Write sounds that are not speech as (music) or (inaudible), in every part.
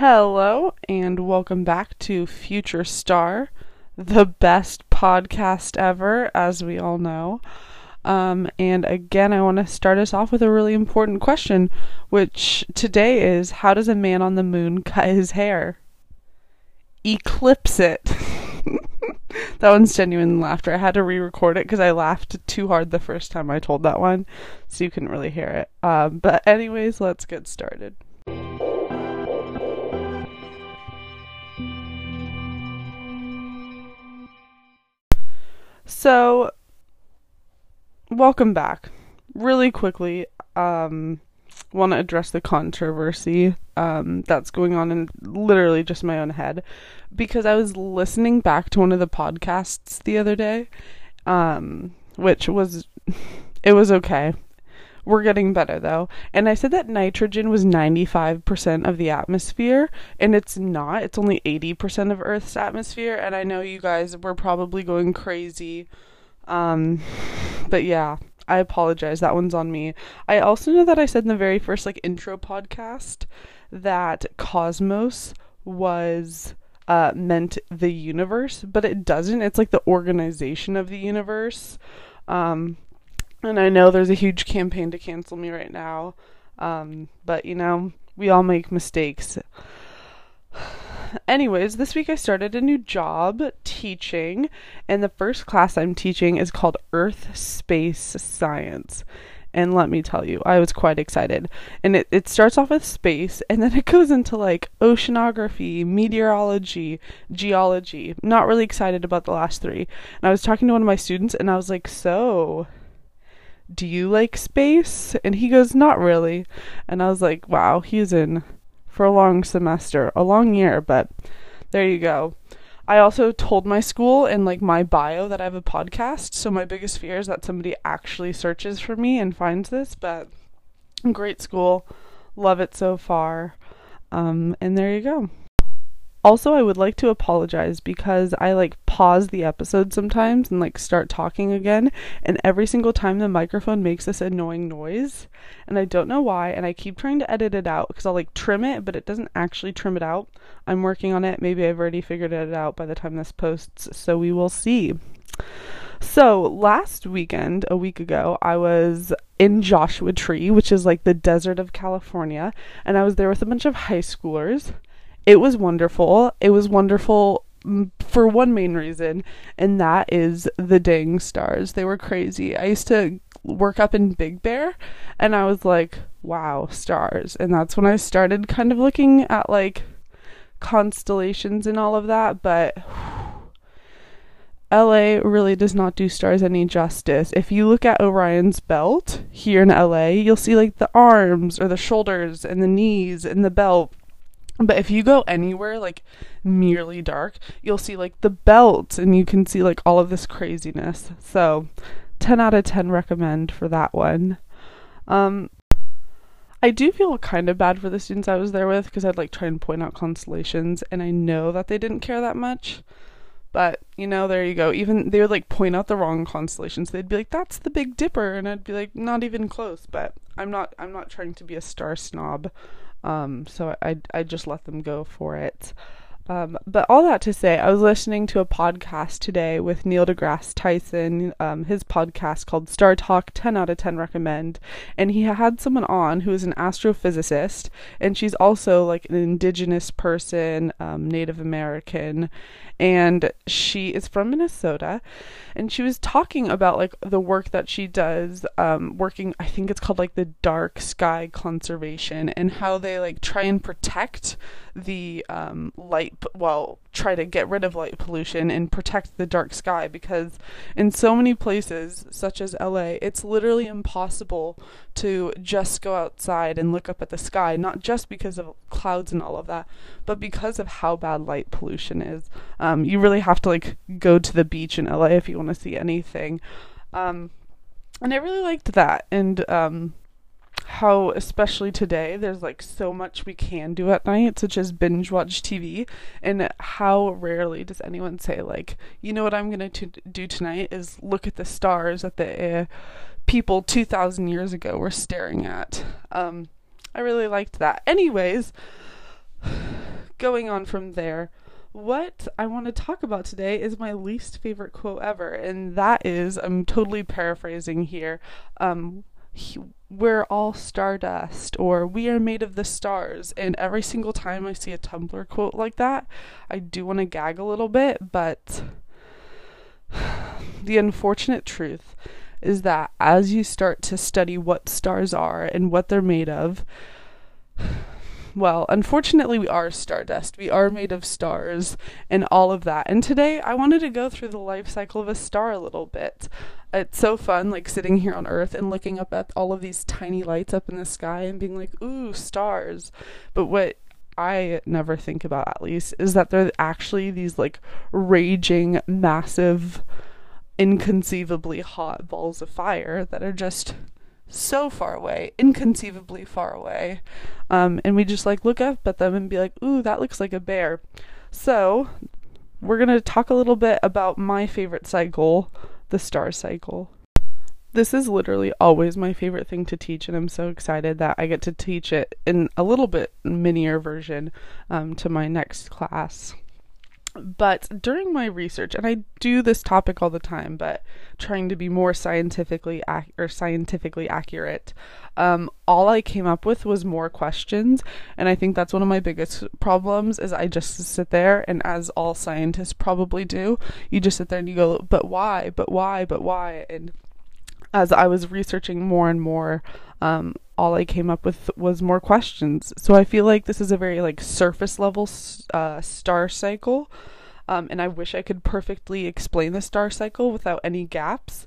Hello, and welcome back to Future Star, the best podcast ever, as we all know. Um, and again, I want to start us off with a really important question, which today is How does a man on the moon (laughs) cut his hair? Eclipse it. (laughs) that one's genuine laughter. I had to re record it because I laughed too hard the first time I told that one, so you couldn't really hear it. Um, but, anyways, let's get started. So, welcome back. Really quickly, um, want to address the controversy um, that's going on in literally just my own head because I was listening back to one of the podcasts the other day, um, which was (laughs) it was okay. We're getting better though. And I said that nitrogen was 95% of the atmosphere, and it's not. It's only 80% of Earth's atmosphere. And I know you guys were probably going crazy. Um, but yeah, I apologize. That one's on me. I also know that I said in the very first like intro podcast that cosmos was uh, meant the universe, but it doesn't. It's like the organization of the universe. Um, and I know there's a huge campaign to cancel me right now. Um, but you know, we all make mistakes. (sighs) Anyways, this week I started a new job teaching, and the first class I'm teaching is called Earth Space Science. And let me tell you, I was quite excited. And it, it starts off with space, and then (laughs) it goes into like oceanography, meteorology, geology. Not really excited about the last three. And I was talking to one of my students, and I was like, So, do you like space? And he goes, Not really. And I was like, Wow, he's in for a long semester, a long year, but there you go. I also told my school in like my bio that I have a podcast, so my biggest fear is that somebody actually searches for me and finds this, but great school. Love it so far. Um, and there you go. Also, I would like to apologize because I like pause the episode sometimes and like start talking again, and every single time the microphone makes this annoying noise, and I don't know why, and I keep trying to edit it out because I'll like trim it, but it doesn't actually trim it out. I'm working on it. Maybe I've already figured it out by the time this posts, so we will see. So, last weekend, a week ago, I was in Joshua Tree, which is like the desert of California, and I was there with a bunch of high schoolers it was wonderful. It was wonderful mm, for one main reason, and that is the dang stars. They were crazy. I used to work up in Big Bear, and I was like, wow, stars. And that's when I started kind of looking at like constellations and all of that, but. LA really does not do stars any justice. If you look at Orion's belt here in LA, you'll see like the arms or the shoulders and the knees and the belt but if you go anywhere like merely dark, you'll see like the belt and you can see like all of this craziness. So 10 out of 10 recommend for that one. Um I do feel kind of bad for the students I was there with because I'd like try and point out constellations and I know that they didn't care that much. But, you know, there you go. Even they would like point out the wrong constellations. They'd be like, "That's the Big Dipper." And I'd be like, "Not even close." But I'm not I'm not trying to be a star snob. Um, so I, I just let them go for it. Um, but all that to say, I was listening to a podcast today with Neil deGrasse Tyson, um, his podcast called Star Talk 10 out of 10 recommend. And he had someone on who is an astrophysicist, and she's also like an indigenous person, um, Native American and she is from Minnesota and she was talking about like the work that she does um, working I think it's called like the dark sky conservation and how they like try and protect the um, light well try to get rid of light pollution and protect the dark sky because in so many places such as LA it's literally impossible to just go outside and look up at the sky not just because of clouds and all of that but because of how bad light pollution is. Um, you really have to like go to the beach in LA if you want to see anything. Um, and I really liked that and um, how especially today there's like so much we can do at night such as binge watch tv and how rarely does anyone say like you know what i'm going to do tonight is look at the stars that the uh, people 2000 years ago were staring at. Um i really liked that. Anyways going on from there, what I want to talk about today is my least favorite quote ever, and that is I'm totally paraphrasing here. Um, he, we're all stardust, or we are made of the stars. And every single time I see a Tumblr quote like that, I do want to gag a little bit, but (sighs) the unfortunate truth is that as you start to study what stars are and what they're made of, well, unfortunately, we are stardust. We are made of stars and all of that. And today, I wanted to go through the life cycle of a star a little bit. It's so fun, like sitting here on Earth and looking up at all of these tiny lights up in the sky and being like, ooh, stars. But what I never think about, at least, is that they're actually these like raging, massive, inconceivably hot balls of fire that are just so far away, inconceivably far away. Um, and we just like look up at them and be like, ooh, that looks like a bear. So, we're going to talk a little bit about my favorite cycle, the star cycle. This is literally always my favorite thing to teach, and I'm so excited that I get to teach it in a little bit minier version um, to my next class but during my research and i do this topic all the time but trying to be more scientifically ac- or scientifically accurate um, all i came up with was more questions. And i think that's one of my biggest problems is i just sit there and as all scientists probably do you just sit there and you go but why? But why? But why? And as i was researching more and more um, all I came up with was more questions. So I feel like this is a very like surface level uh, star cycle, um, and I wish I could perfectly explain the star cycle without any gaps.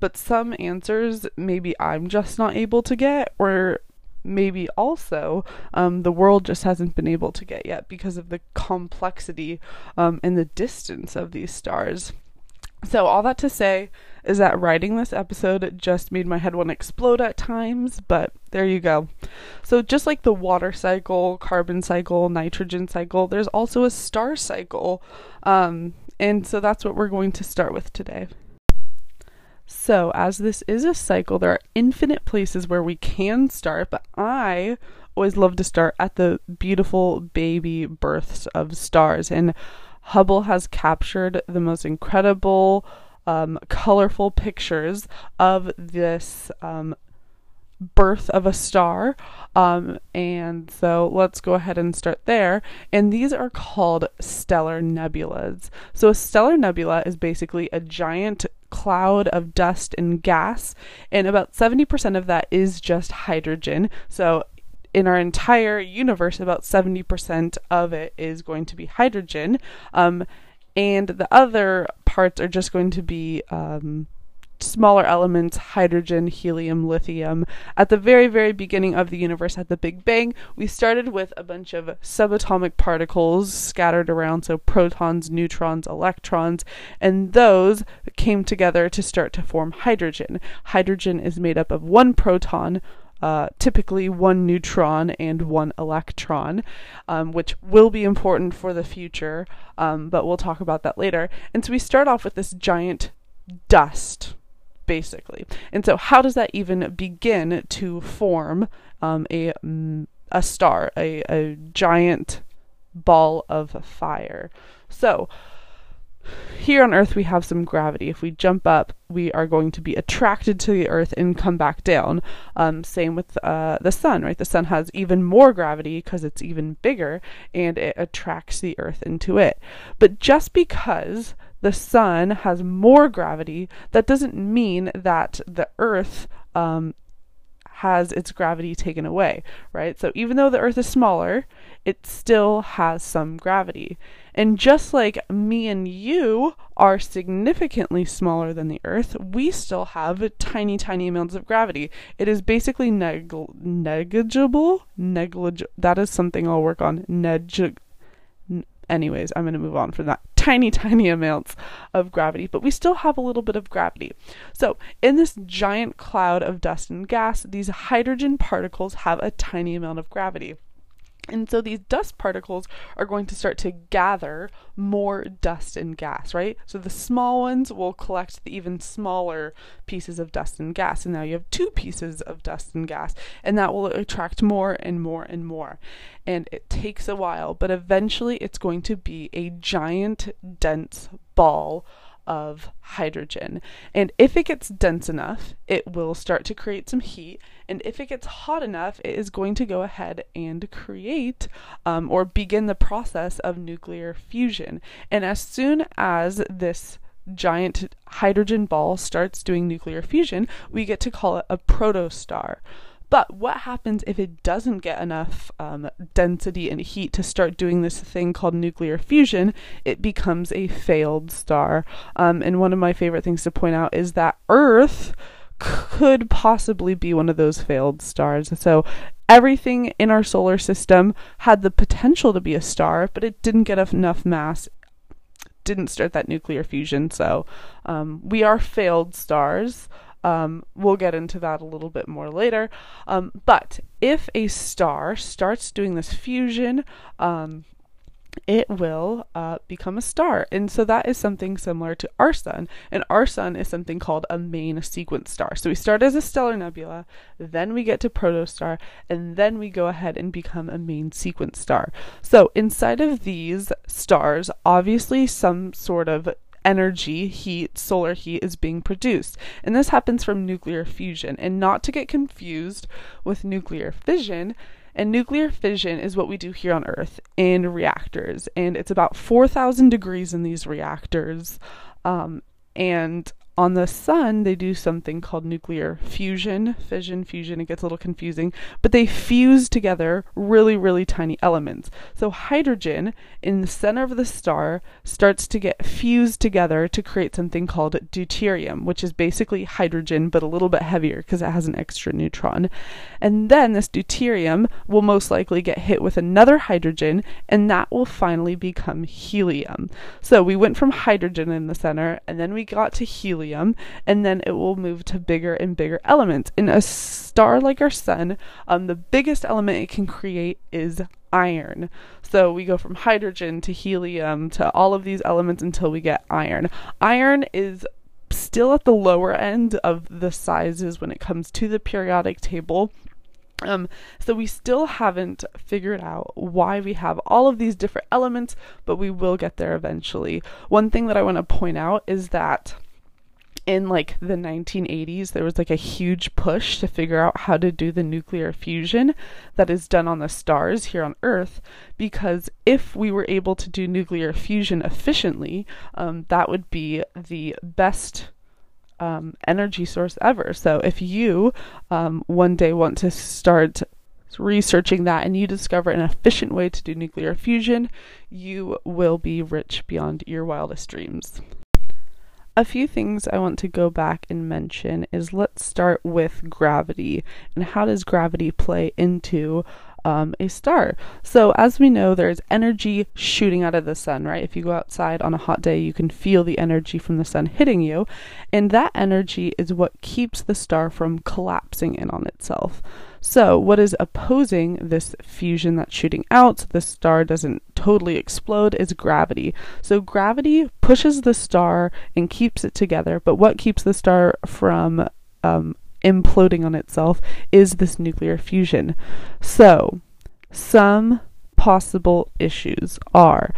But some answers maybe I'm just not able to get, or maybe also um, the world just hasn't been able to get yet because of the complexity um, and the distance of these stars. So, all that to say is that writing this episode just made my head want to explode at times, but there you go. So, just like the water cycle, carbon cycle, nitrogen cycle, there's also a star cycle. Um, and so, that's what we're going to start with today. So, as this is a cycle, there are infinite places where we can start, but I always love to start at the beautiful baby births of stars. And Hubble has captured the most incredible, um, colorful pictures of this um, birth of a star. Um, and so let's go ahead and start there. And these are called stellar nebulas. So a stellar nebula is basically a giant cloud of dust and gas, and about 70% of that is just hydrogen. So in our entire universe, about 70% of it is going to be hydrogen. Um, and the other parts are just going to be um, smaller elements hydrogen, helium, lithium. At the very, very beginning of the universe, at the Big Bang, we started with a bunch of subatomic particles scattered around, so protons, neutrons, electrons, and those came together to start to form hydrogen. Hydrogen is made up of one proton, uh, typically one neutron and one electron, um, which will be important for the future, um, but we'll talk about that later. And so we start off with this giant dust, basically. And so, how does that even begin to form um, a, mm, a star, a, a giant ball of fire? So, here on Earth, we have some gravity. If we jump up, we are going to be attracted to the Earth and come back down. Um, same with uh, the sun, right? The sun has even more gravity because it's even bigger and it attracts the Earth into it. But just because the sun has more gravity, that doesn't mean that the Earth um, has its gravity taken away, right? So even though the Earth is smaller, it still has some gravity. And just like me and you are significantly smaller than the Earth, we still have tiny, tiny amounts of gravity. It is basically neg- negligible. Neglig- that is something I'll work on. Neg- anyways, I'm going to move on from that. (laughs) Tiny, tiny amounts of gravity, but we still have a little bit of gravity. So, in this giant cloud of dust and gas, these hydrogen particles have a tiny amount of gravity. And so these dust particles are going to start to gather more dust and gas, right? So the small ones will collect the even smaller pieces of dust and gas. And now you have two pieces of dust and gas, and that will attract more and more and more. And it takes a while, but eventually it's going to be a giant, dense ball of hydrogen. And if it gets dense enough, it will start to create some heat. And if it gets hot enough, it is going to go ahead and create um, or begin the process of nuclear fusion. And as soon as this giant hydrogen ball starts doing nuclear fusion, we get to call it a protostar. But what happens if it doesn't get enough um, density and heat to start doing this thing called nuclear fusion? It becomes a failed star. Um, and one of my favorite things to point out is that Earth could possibly be one of those failed stars. So everything in our solar system had the potential to be a star, but it didn't get enough mass didn't start that nuclear fusion. So um, we are failed stars. Um, we'll get into that a little bit more later. Um, but if a star starts doing this fusion, um, it will uh, become a star. And so that is something similar to our sun. And our sun is something called a main sequence star. So we start as a stellar nebula, then we get to protostar, and then we go ahead and become a main sequence star. So inside of these stars, obviously some sort of energy, heat, solar heat is being produced. And this happens from nuclear fusion. And not to get confused with nuclear fission, and nuclear fission is what we do here on Earth in reactors. And it's about 4,000 degrees in these reactors. Um, and on the sun, they do something called nuclear fusion, fission, fusion. It gets a little confusing, but they fuse together really, really tiny elements. So, hydrogen in the center of the star starts to get fused together to create something called deuterium, which is basically hydrogen but a little bit heavier because it has an extra neutron. And then this deuterium will most likely get hit with another hydrogen, and that will finally become helium. So, we went from hydrogen in the center, and then we got to helium helium, and then it will move to bigger and bigger elements. In a star like our sun, um, the biggest element it can create is iron. So we go from hydrogen to helium to all of these elements until we get iron. Iron is still at the lower end of the sizes when it comes to the periodic table. Um, so we still haven't figured out why we have all of these different elements, but we will get there eventually. One thing that I want to point out is that in like the 1980s there was like a huge push to figure out how to do the nuclear fusion that is done on the stars here on earth because if we were able to do nuclear fusion efficiently um, that would be the best um, energy source ever. So if you um, one day want to start researching that and you discover an efficient way to do nuclear fusion you will be rich beyond your wildest dreams a few things I want to go back and mention is let's start with gravity and how does gravity play into um, a star. So, as we know, there's energy shooting out of the sun, right? If you go outside on a hot day, you can feel the energy from the sun hitting you, and that energy is what keeps the star from collapsing in on itself. So, what is opposing this fusion that's shooting out so the star doesn't totally explode is gravity. So, gravity pushes the star and keeps it together, but what keeps the star from um, imploding on itself is this nuclear fusion. So, some possible issues are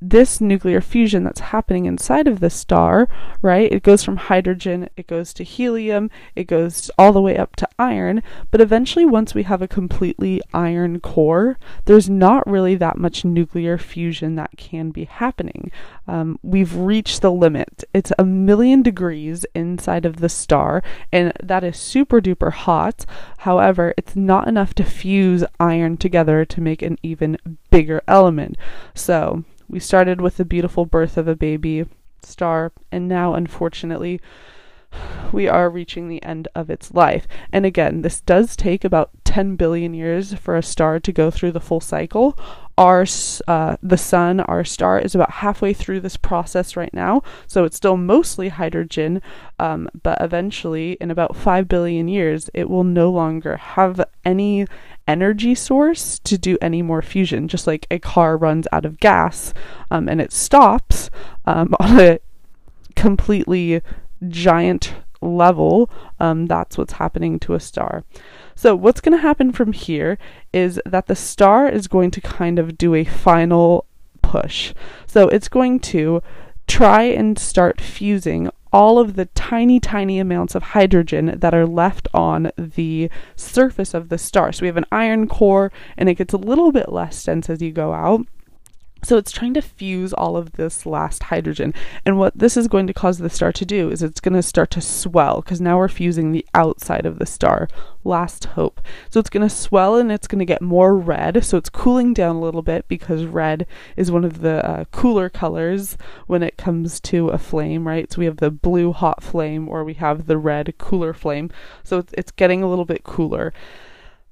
this nuclear fusion that's happening inside of the star, right? It goes from hydrogen, it goes to helium, it goes all the way up to iron. But eventually, once we have a completely iron core, there's not really that much nuclear fusion that can be happening. Um, we've reached the limit. It's a million degrees inside of the star, and that is super duper hot. However, it's not enough to fuse iron together to make an even bigger element. So, we started with the beautiful birth of a baby star, and now, unfortunately, (sighs) we are reaching the end of its life. And again, this does take about 10 billion years for a star to go through the full cycle. Our uh, the sun, our star, is about halfway through this process right now, so it's still mostly hydrogen. Um, but eventually, in about five billion years, it will no longer have any energy source to do any more fusion, just like a car runs out of gas um, and it stops um, (laughs) on a completely giant level. Um, that's what's happening to a star. So, what's going to happen from here is that the star is going to kind of do a final push. So, it's going to try and start fusing all of the tiny, tiny amounts of hydrogen that are left on the surface of the star. So we have an iron core, and it gets a little bit less dense as you go out. So it's trying to fuse all of this last hydrogen. And what this is going to cause the star to do is it's going to start to swell because now we're fusing the outside of the star. Last hope. So it's going to swell and it's going to get more red. So it's cooling down a little bit because red is one of the uh, cooler colors when it comes to a flame, right? So we have the blue hot flame or we have the red cooler flame. So it's, it's getting a little bit cooler.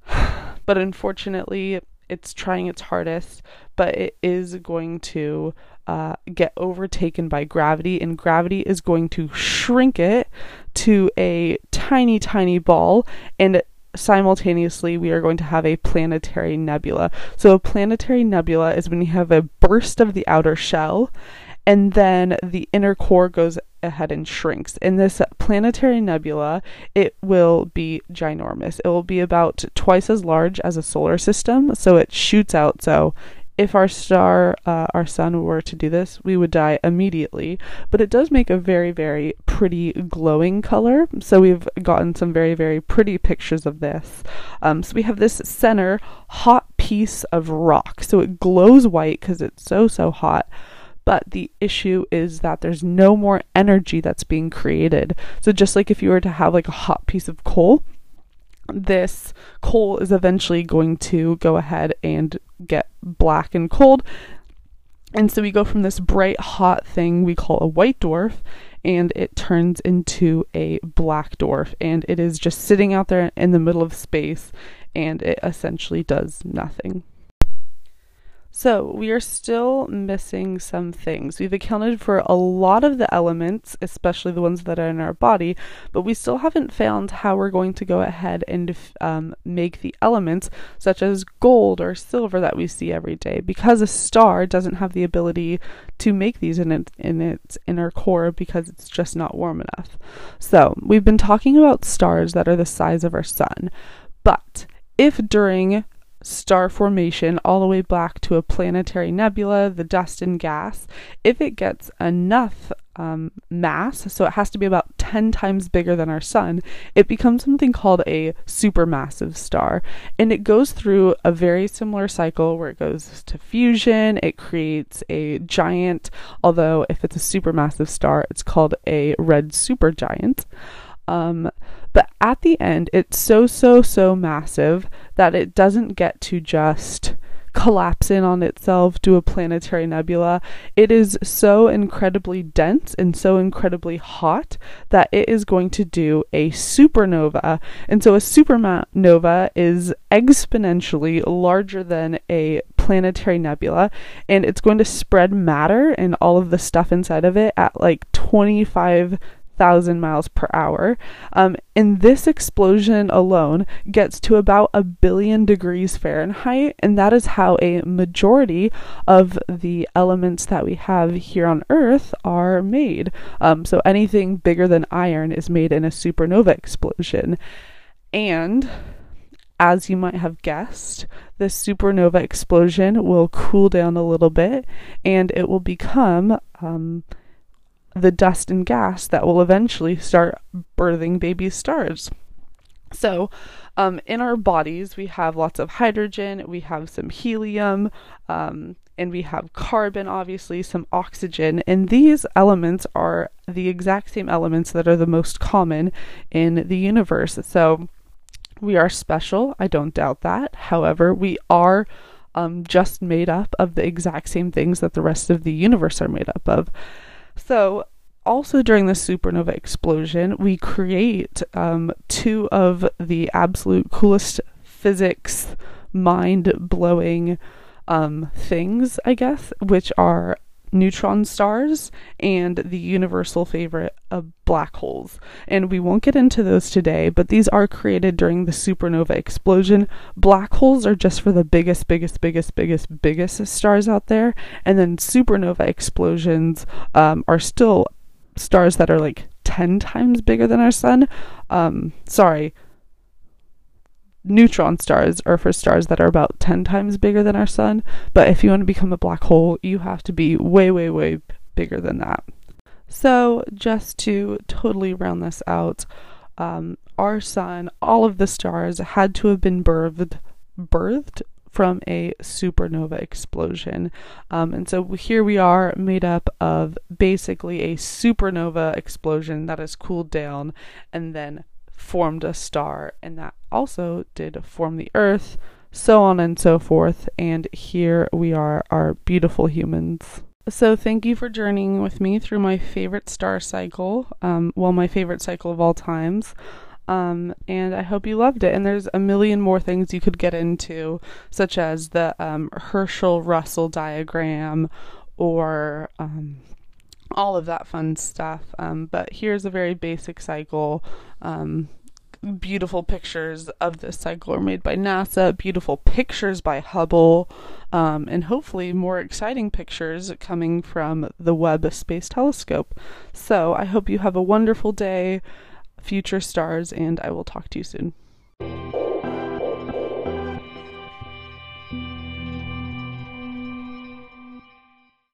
(sighs) But unfortunately, it's trying its hardest, but it is going to uh, get overtaken by gravity, and gravity is going to shrink it to a tiny, tiny ball, and simultaneously we are going to have a planetary nebula. So, a planetary nebula is when you have a burst of the outer shell and then the inner core goes ahead and shrinks. In this planetary nebula, it will be ginormous. It will be about twice as large as a solar system, so it shoots out. So, if our star, uh, our sun, were to do this, we would die immediately. But it does make a very, very pretty glowing color. So we've gotten some very, very pretty pictures of this. Um, so we have this center hot piece of rock. So it glows white because it's so, so hot but the issue is that there's no more energy that's being created. So just like if you were to have like a hot piece of coal, this coal is eventually going to go ahead and get black and cold. And so we go from this bright hot thing we call a white dwarf and it turns into a black dwarf and it is just sitting out there in the middle of space and it essentially does nothing. So, we are still missing some things. We've accounted for a lot of the elements, especially the ones that are in our body, but we still haven't found how we're going to go ahead and um, make the elements, such as gold or silver, that we see every day, because a star doesn't have the ability to make these in, it, in its inner core because it's just not warm enough. So, we've been talking about stars that are the size of our sun, but if during star formation all the way back to a planetary nebula, the dust and gas, if it gets enough um, mass, so it has to be about 10 times bigger than our sun, it becomes something called a supermassive star. And it goes through a very similar cycle where it goes to fusion, it creates a giant, although if it's a supermassive star, it's called a red supergiant. Um, but at the end, it's so, so, so massive that it doesn't get to just collapse in on itself, do a planetary nebula. It is so incredibly dense and so incredibly hot that it is going to do a supernova. And so a supernova is exponentially larger than a planetary nebula and it's going to spread matter and all of the stuff inside of it at like 25 thousand miles per hour. Um, and this explosion alone gets to about a billion degrees Fahrenheit, and that is how a majority of the elements that we have here on Earth are made. Um, so anything bigger than iron is made in a supernova explosion. And as you might have guessed, this supernova explosion will cool down a little bit and it will become um, the dust and gas that will eventually start birthing baby stars. So, um, in our bodies, we have lots of hydrogen, we have some helium, um, and we have carbon, obviously, some oxygen. And these elements are the exact same elements that are the most common in the universe. So, we are special, I don't doubt that. However, we are um, just made up of the exact same things that the rest of the universe are made up of. So, also during the supernova explosion, we create um, two of the absolute coolest physics, mind blowing um, things, I guess, which are neutron stars and the universal favorite of black holes. And we won't get into those today, but these are created during the supernova explosion. Black holes are just for the biggest, biggest, biggest, biggest, biggest stars out there. And then supernova explosions um, are still stars that are like 10 times bigger than our sun. Um, sorry, neutron stars are for stars that are about 10 times bigger than our sun. But if you want to become a black hole, you have to be way, way, way bigger than that. So, just to totally round this out, um, our sun, all of the stars had to have been birthed, birthed from a supernova explosion. Um, and so here we are made up of basically a supernova explosion that has cooled down and then formed a star, and that also did form the Earth, so on and so forth. And here we are, our beautiful humans. So, thank you for journeying with me through my favorite star cycle, um, well, my favorite cycle of all times. Um, and I hope you loved it. And there's a million more things you could get into, such as the um, Herschel Russell diagram or um, all of that fun stuff. Um, but here's a very basic cycle. Um, beautiful pictures of this cycle are made by NASA, beautiful pictures by Hubble, um, and hopefully more exciting pictures coming from the Webb Space Telescope. So I hope you have a wonderful day, future stars, and I will talk to you soon.